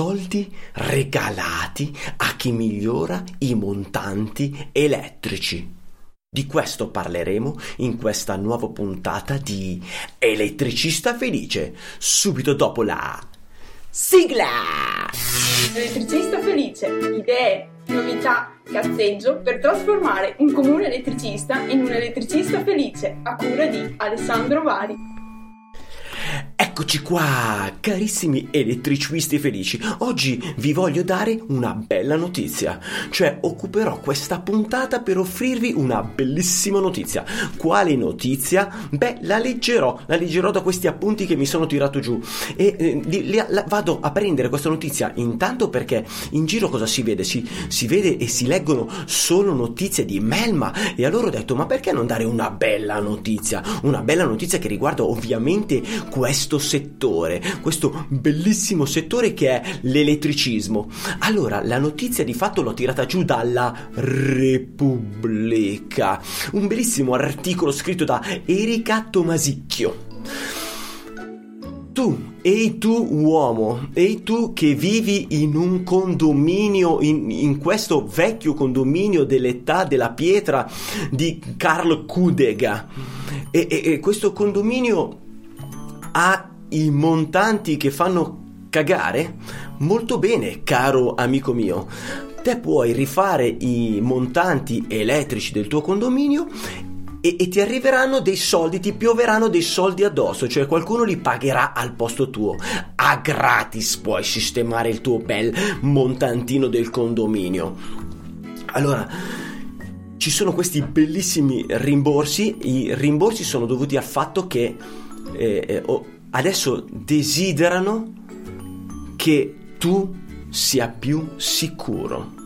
soldi regalati a chi migliora i montanti elettrici. Di questo parleremo in questa nuova puntata di Elettricista Felice, subito dopo la sigla! Elettricista Felice, idee, novità, cazzeggio per trasformare un comune elettricista in un elettricista felice, a cura di Alessandro Vari. Eccoci qua, carissimi elettricisti felici. Oggi vi voglio dare una bella notizia, cioè occuperò questa puntata per offrirvi una bellissima notizia. Quale notizia? Beh, la leggerò, la leggerò da questi appunti che mi sono tirato giù e eh, li, li, la, vado a prendere questa notizia intanto perché in giro cosa si vede? Si, si vede e si leggono solo notizie di Melma e allora ho detto ma perché non dare una bella notizia? Una bella notizia che riguarda ovviamente questo settore, questo bellissimo settore che è l'elettricismo. Allora, la notizia di fatto l'ho tirata giù dalla Repubblica, un bellissimo articolo scritto da Erika Tomasicchio. Tu, ehi tu uomo, ehi tu che vivi in un condominio, in, in, questo vecchio condominio dell'età della pietra di Karl Kudega. E, e, e questo condominio ha i montanti che fanno cagare? Molto bene, caro amico mio. Te puoi rifare i montanti elettrici del tuo condominio e, e, ti arriveranno dei soldi, ti pioveranno dei soldi addosso, cioè qualcuno li pagherà al posto tuo. A gratis puoi sistemare il tuo bel montantino del condominio. Allora, ci sono questi bellissimi rimborsi, i rimborsi sono dovuti al fatto che eh, eh, adesso desiderano che tu sia più sicuro.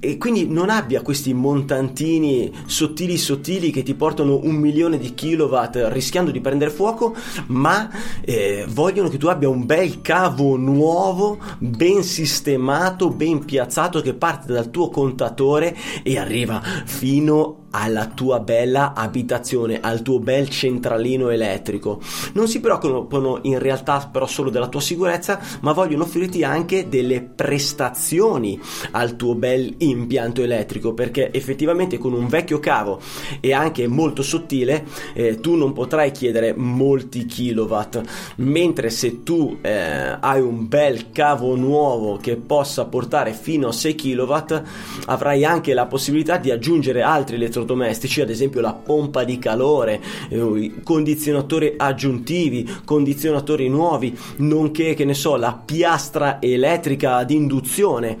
E quindi non abbia questi montantini sottili sottili che ti portano un milione di kilowatt rischiando di prendere fuoco, ma eh, vogliono che tu abbia un bel cavo nuovo, ben sistemato, ben piazzato che parte dal tuo contatore e arriva fino alla tua bella abitazione, al tuo bel centralino elettrico. Non si preoccupano in realtà però solo della tua sicurezza, ma vogliono offrirti anche delle prestazioni al tuo bel impianto elettrico, perché effettivamente con un vecchio cavo e anche molto sottile eh, tu non potrai chiedere molti kilowatt, mentre se tu eh, hai un bel cavo nuovo che possa portare fino a 6 kilowatt, avrai anche la possibilità di aggiungere altri elettronici elettrodomestici, ad esempio la pompa di calore, eh, condizionatori aggiuntivi, condizionatori nuovi, nonché che ne so, la piastra elettrica ad induzione.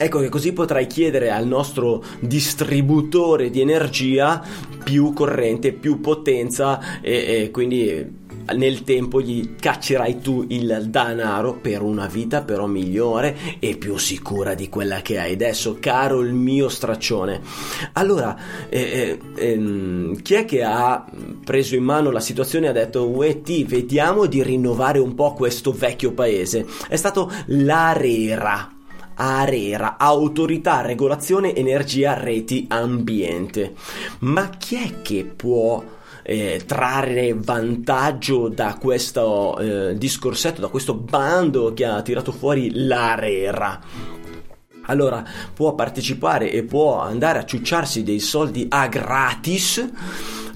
Ecco che così potrai chiedere al nostro distributore di energia più corrente, più potenza e, e quindi nel tempo gli caccerai tu il danaro per una vita però migliore e più sicura di quella che hai adesso, caro il mio straccione. Allora, eh, eh, ehm, chi è che ha preso in mano la situazione e ha detto, ueti, vediamo di rinnovare un po' questo vecchio paese? È stato l'Arera. ARERA, Autorità Regolazione Energia Reti Ambiente. Ma chi è che può eh, trarre vantaggio da questo eh, discorsetto, da questo bando che ha tirato fuori l'Arera allora può partecipare e può andare a ciucciarsi dei soldi a gratis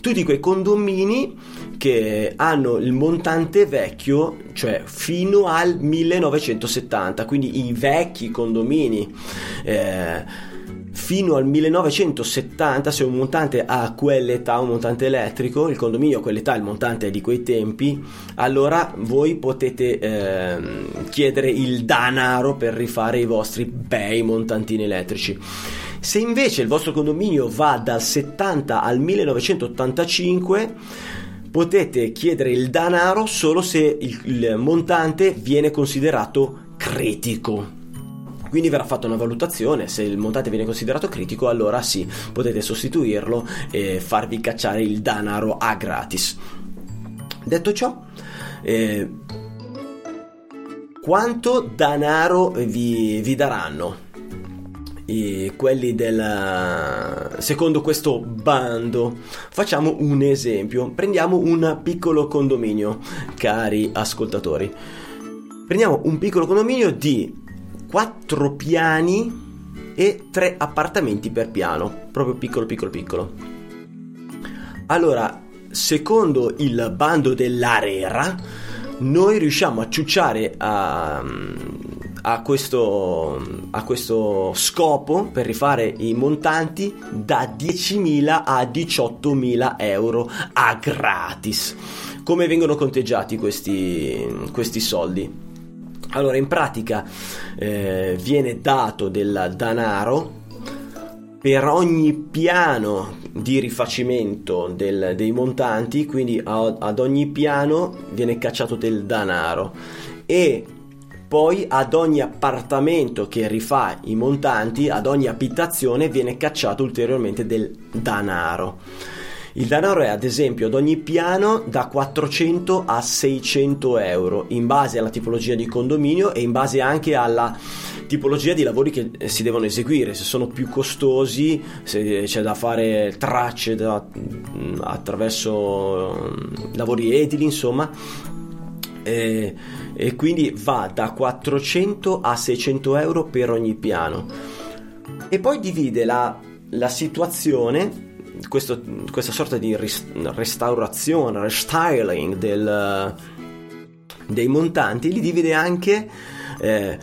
tutti quei condomini che hanno il montante vecchio, cioè fino al 1970, quindi i vecchi condomini. Eh, fino al 1970 se un montante ha quell'età, un montante elettrico, il condominio ha quell'età, il montante è di quei tempi, allora voi potete eh, chiedere il danaro per rifare i vostri bei montantini elettrici. Se invece il vostro condominio va dal 70 al 1985, potete chiedere il danaro solo se il, il montante viene considerato critico. Quindi verrà fatta una valutazione, se il montante viene considerato critico allora sì, potete sostituirlo e farvi cacciare il danaro a gratis. Detto ciò, eh, quanto danaro vi, vi daranno? I, quelli del secondo questo bando facciamo un esempio prendiamo un piccolo condominio cari ascoltatori Prendiamo un piccolo condominio di 4 piani e 3 appartamenti per piano, proprio piccolo piccolo piccolo. Allora, secondo il bando dell'Arera, noi riusciamo a ciucciare a, a, questo, a questo scopo per rifare i montanti da 10.000 a 18.000 euro a gratis. Come vengono conteggiati questi, questi soldi? Allora, in pratica eh, viene dato del denaro per ogni piano di rifacimento del, dei montanti, quindi a, ad ogni piano viene cacciato del denaro e poi ad ogni appartamento che rifà i montanti, ad ogni abitazione viene cacciato ulteriormente del denaro. Il denaro è ad esempio ad ogni piano da 400 a 600 euro in base alla tipologia di condominio e in base anche alla tipologia di lavori che eh, si devono eseguire, se sono più costosi, se c'è da fare tracce da, mm, attraverso mm, lavori edili, insomma. E, e quindi va da 400 a 600 euro per ogni piano e poi divide la, la situazione questo, questa sorta di restaurazione, restyling del, dei montanti li divide anche eh,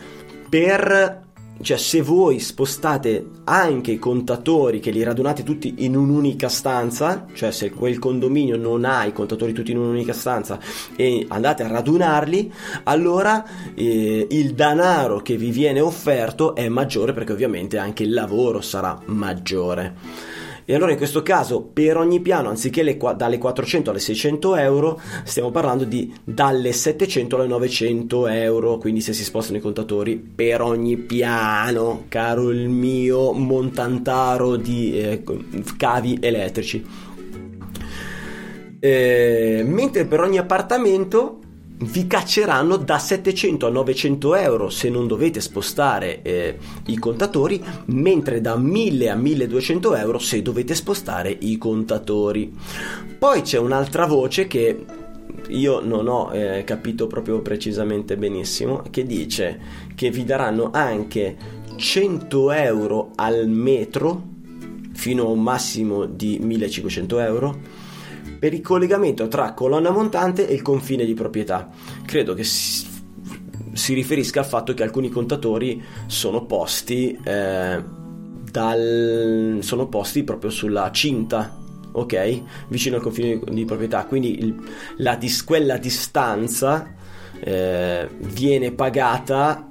per cioè se voi spostate anche i contatori che li radunate tutti in un'unica stanza, cioè se quel condominio non ha i contatori tutti in un'unica stanza e andate a radunarli, allora eh, il denaro che vi viene offerto è maggiore perché ovviamente anche il lavoro sarà maggiore. E allora in questo caso per ogni piano, anziché le, dalle 400 alle 600 euro, stiamo parlando di dalle 700 alle 900 euro, quindi se si spostano i contatori per ogni piano, caro il mio montantaro di eh, cavi elettrici. Eh, mentre per ogni appartamento vi cacceranno da 700 a 900 euro se non dovete spostare eh, i contatori, mentre da 1000 a 1200 euro se dovete spostare i contatori. Poi c'è un'altra voce che io non ho eh, capito proprio precisamente benissimo, che dice che vi daranno anche 100 euro al metro fino a un massimo di 1500 euro per il collegamento tra colonna montante e il confine di proprietà. Credo che si, si riferisca al fatto che alcuni contatori sono posti, eh, dal, sono posti proprio sulla cinta ok? Vicino al confine di proprietà, quindi il, la, quella distanza eh, viene pagata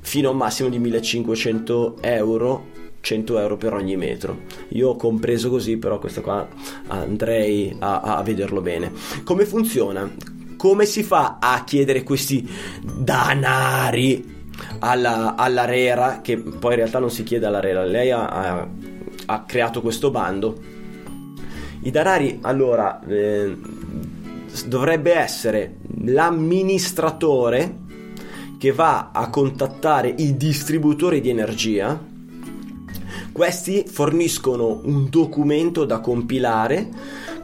fino a un massimo di 1500 euro 100 euro per ogni metro. Io ho compreso così, però questo qua andrei a, a vederlo bene. Come funziona? Come si fa a chiedere questi danari alla, alla Rera, che poi in realtà non si chiede alla Rera, lei ha, ha, ha creato questo bando. I danari, allora, eh, dovrebbe essere l'amministratore che va a contattare i distributori di energia questi forniscono un documento da compilare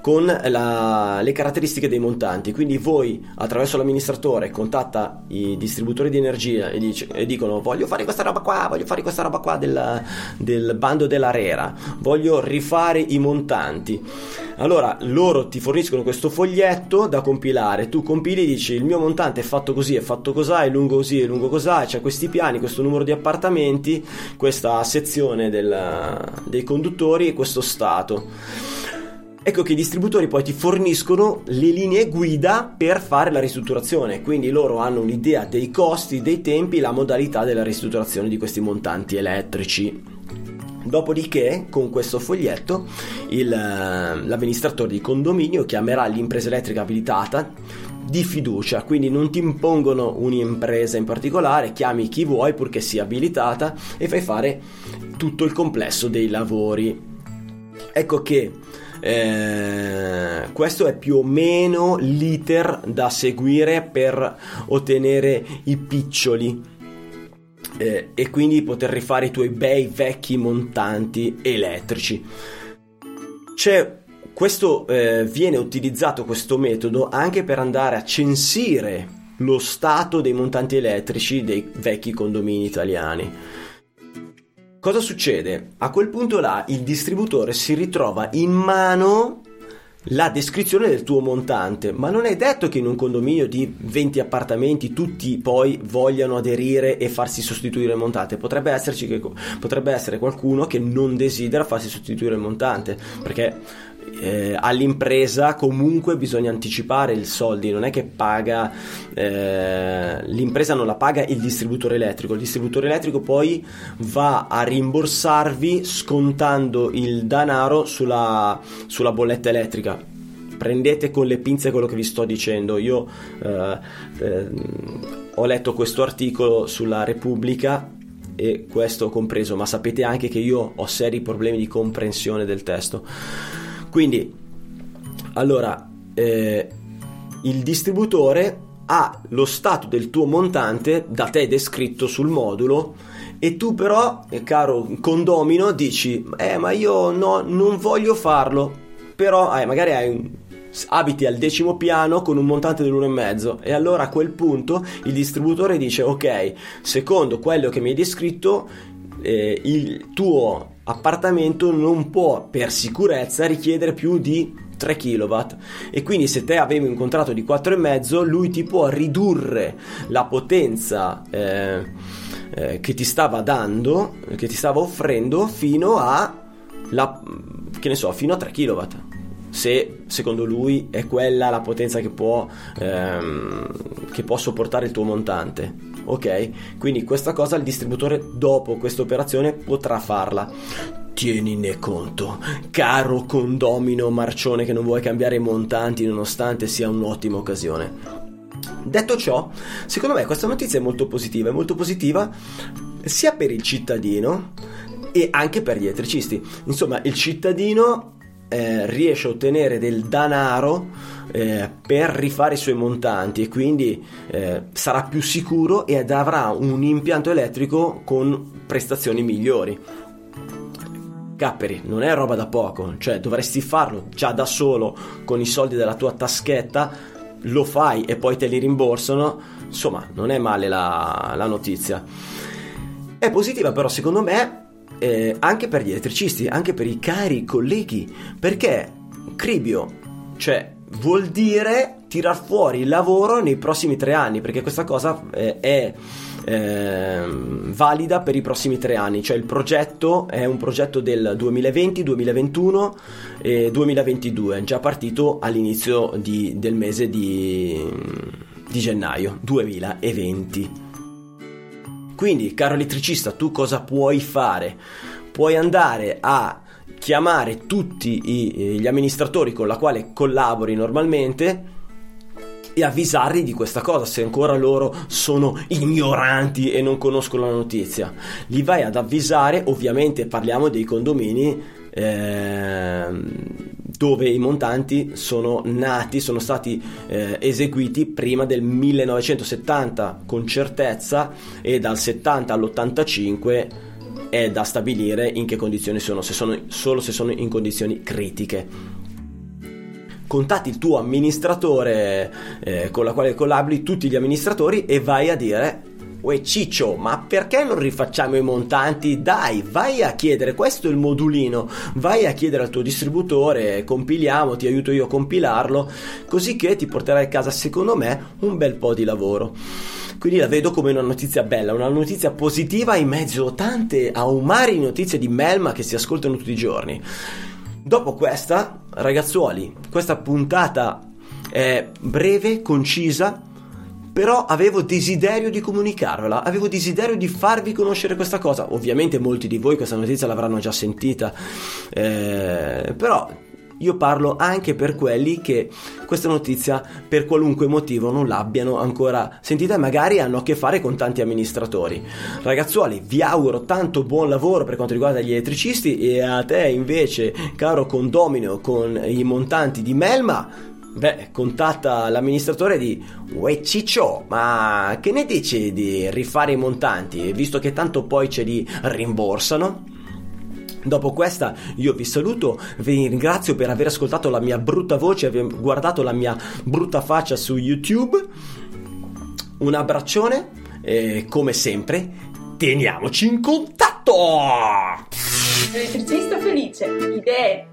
con la, le caratteristiche dei montanti. Quindi voi attraverso l'amministratore contatta i distributori di energia e, dice, e dicono voglio fare questa roba qua, voglio fare questa roba qua del, del bando della RERA, voglio rifare i montanti. Allora loro ti forniscono questo foglietto da compilare, tu compili e dici il mio montante è fatto così, è fatto così, è lungo così, è lungo così, c'è questi piani, questo numero di appartamenti, questa sezione del, dei conduttori e questo stato. Ecco che i distributori poi ti forniscono le linee guida per fare la ristrutturazione, quindi loro hanno un'idea dei costi, dei tempi, la modalità della ristrutturazione di questi montanti elettrici. Dopodiché, con questo foglietto, il, l'amministratore di condominio chiamerà l'impresa elettrica abilitata di fiducia, quindi non ti impongono un'impresa in particolare, chiami chi vuoi purché sia abilitata e fai fare tutto il complesso dei lavori. Ecco che eh, questo è più o meno l'iter da seguire per ottenere i piccioli eh, e quindi poter rifare i tuoi bei vecchi montanti elettrici. C'è questo eh, viene utilizzato questo metodo anche per andare a censire lo stato dei montanti elettrici dei vecchi condomini italiani. Cosa succede? A quel punto là il distributore si ritrova in mano la descrizione del tuo montante, ma non è detto che in un condominio di 20 appartamenti tutti poi vogliano aderire e farsi sostituire il montante. Potrebbe, che, potrebbe essere qualcuno che non desidera farsi sostituire il montante, perché eh, all'impresa comunque bisogna anticipare i soldi, non è che paga eh, l'impresa non la paga il distributore elettrico, il distributore elettrico poi va a rimborsarvi scontando il denaro sulla, sulla bolletta elettrica prendete con le pinze quello che vi sto dicendo. Io eh, eh, ho letto questo articolo sulla Repubblica e questo ho compreso, ma sapete anche che io ho seri problemi di comprensione del testo. Quindi, allora, eh, il distributore ha lo stato del tuo montante da te descritto sul modulo e tu però, eh, caro condomino, dici, eh ma io no, non voglio farlo, però eh, magari hai un, abiti al decimo piano con un montante dell'1,5 e allora a quel punto il distributore dice ok, secondo quello che mi hai descritto eh, il tuo appartamento non può per sicurezza richiedere più di 3 kW e quindi se te avevi un contratto di 4,5 lui ti può ridurre la potenza eh, eh, che ti stava dando che ti stava offrendo fino a la, che ne so fino a 3 kW se secondo lui è quella la potenza che può, ehm, che può sopportare il tuo montante ok? Quindi questa cosa il distributore dopo questa operazione potrà farla. Tienine conto, caro condomino marcione che non vuoi cambiare i montanti nonostante sia un'ottima occasione. Detto ciò, secondo me questa notizia è molto positiva, è molto positiva sia per il cittadino e anche per gli elettricisti. Insomma, il cittadino eh, riesce a ottenere del denaro eh, per rifare i suoi montanti e quindi eh, sarà più sicuro ed avrà un impianto elettrico con prestazioni migliori. Capperi, non è roba da poco, cioè dovresti farlo già da solo con i soldi della tua taschetta, lo fai e poi te li rimborsano, insomma non è male la, la notizia. È positiva però secondo me eh, anche per gli elettricisti, anche per i cari colleghi, perché Cribio, cioè vuol dire tirar fuori il lavoro nei prossimi tre anni, perché questa cosa eh, è eh, valida per i prossimi tre anni, cioè il progetto è un progetto del 2020, 2021 e 2022, è già partito all'inizio di, del mese di, di gennaio 2020. Quindi, caro elettricista, tu cosa puoi fare? Puoi andare a chiamare tutti i, gli amministratori con la quale collabori normalmente e avvisarli di questa cosa se ancora loro sono ignoranti e non conoscono la notizia. Li vai ad avvisare, ovviamente parliamo dei condomini eh, dove i montanti sono nati, sono stati eh, eseguiti prima del 1970 con certezza e dal 70 all'85 è da stabilire in che condizioni sono, se sono solo se sono in condizioni critiche. Contatti il tuo amministratore eh, con la quale collabori, tutti gli amministratori e vai a dire Uè Ciccio, ma perché non rifacciamo i montanti? Dai, vai a chiedere, questo è il modulino, vai a chiedere al tuo distributore, compiliamo, ti aiuto io a compilarlo, così che ti porterai a casa, secondo me, un bel po' di lavoro. Quindi la vedo come una notizia bella, una notizia positiva in mezzo a tante a umari notizie di Melma che si ascoltano tutti i giorni. Dopo questa, ragazzuoli, questa puntata è breve, concisa, però avevo desiderio di comunicarvela, avevo desiderio di farvi conoscere questa cosa. Ovviamente molti di voi questa notizia l'avranno già sentita, eh, però io parlo anche per quelli che questa notizia per qualunque motivo non l'abbiano ancora sentita e magari hanno a che fare con tanti amministratori. Ragazzuoli, vi auguro tanto buon lavoro per quanto riguarda gli elettricisti e a te invece, caro condomino con i montanti di Melma, Beh, contatta l'amministratore di Uè ma che ne dici di rifare i montanti, visto che tanto poi ce li rimborsano? Dopo questa io vi saluto, vi ringrazio per aver ascoltato la mia brutta voce, aver guardato la mia brutta faccia su YouTube Un abbraccione, e come sempre, teniamoci in contatto! Elettricista felice, idee,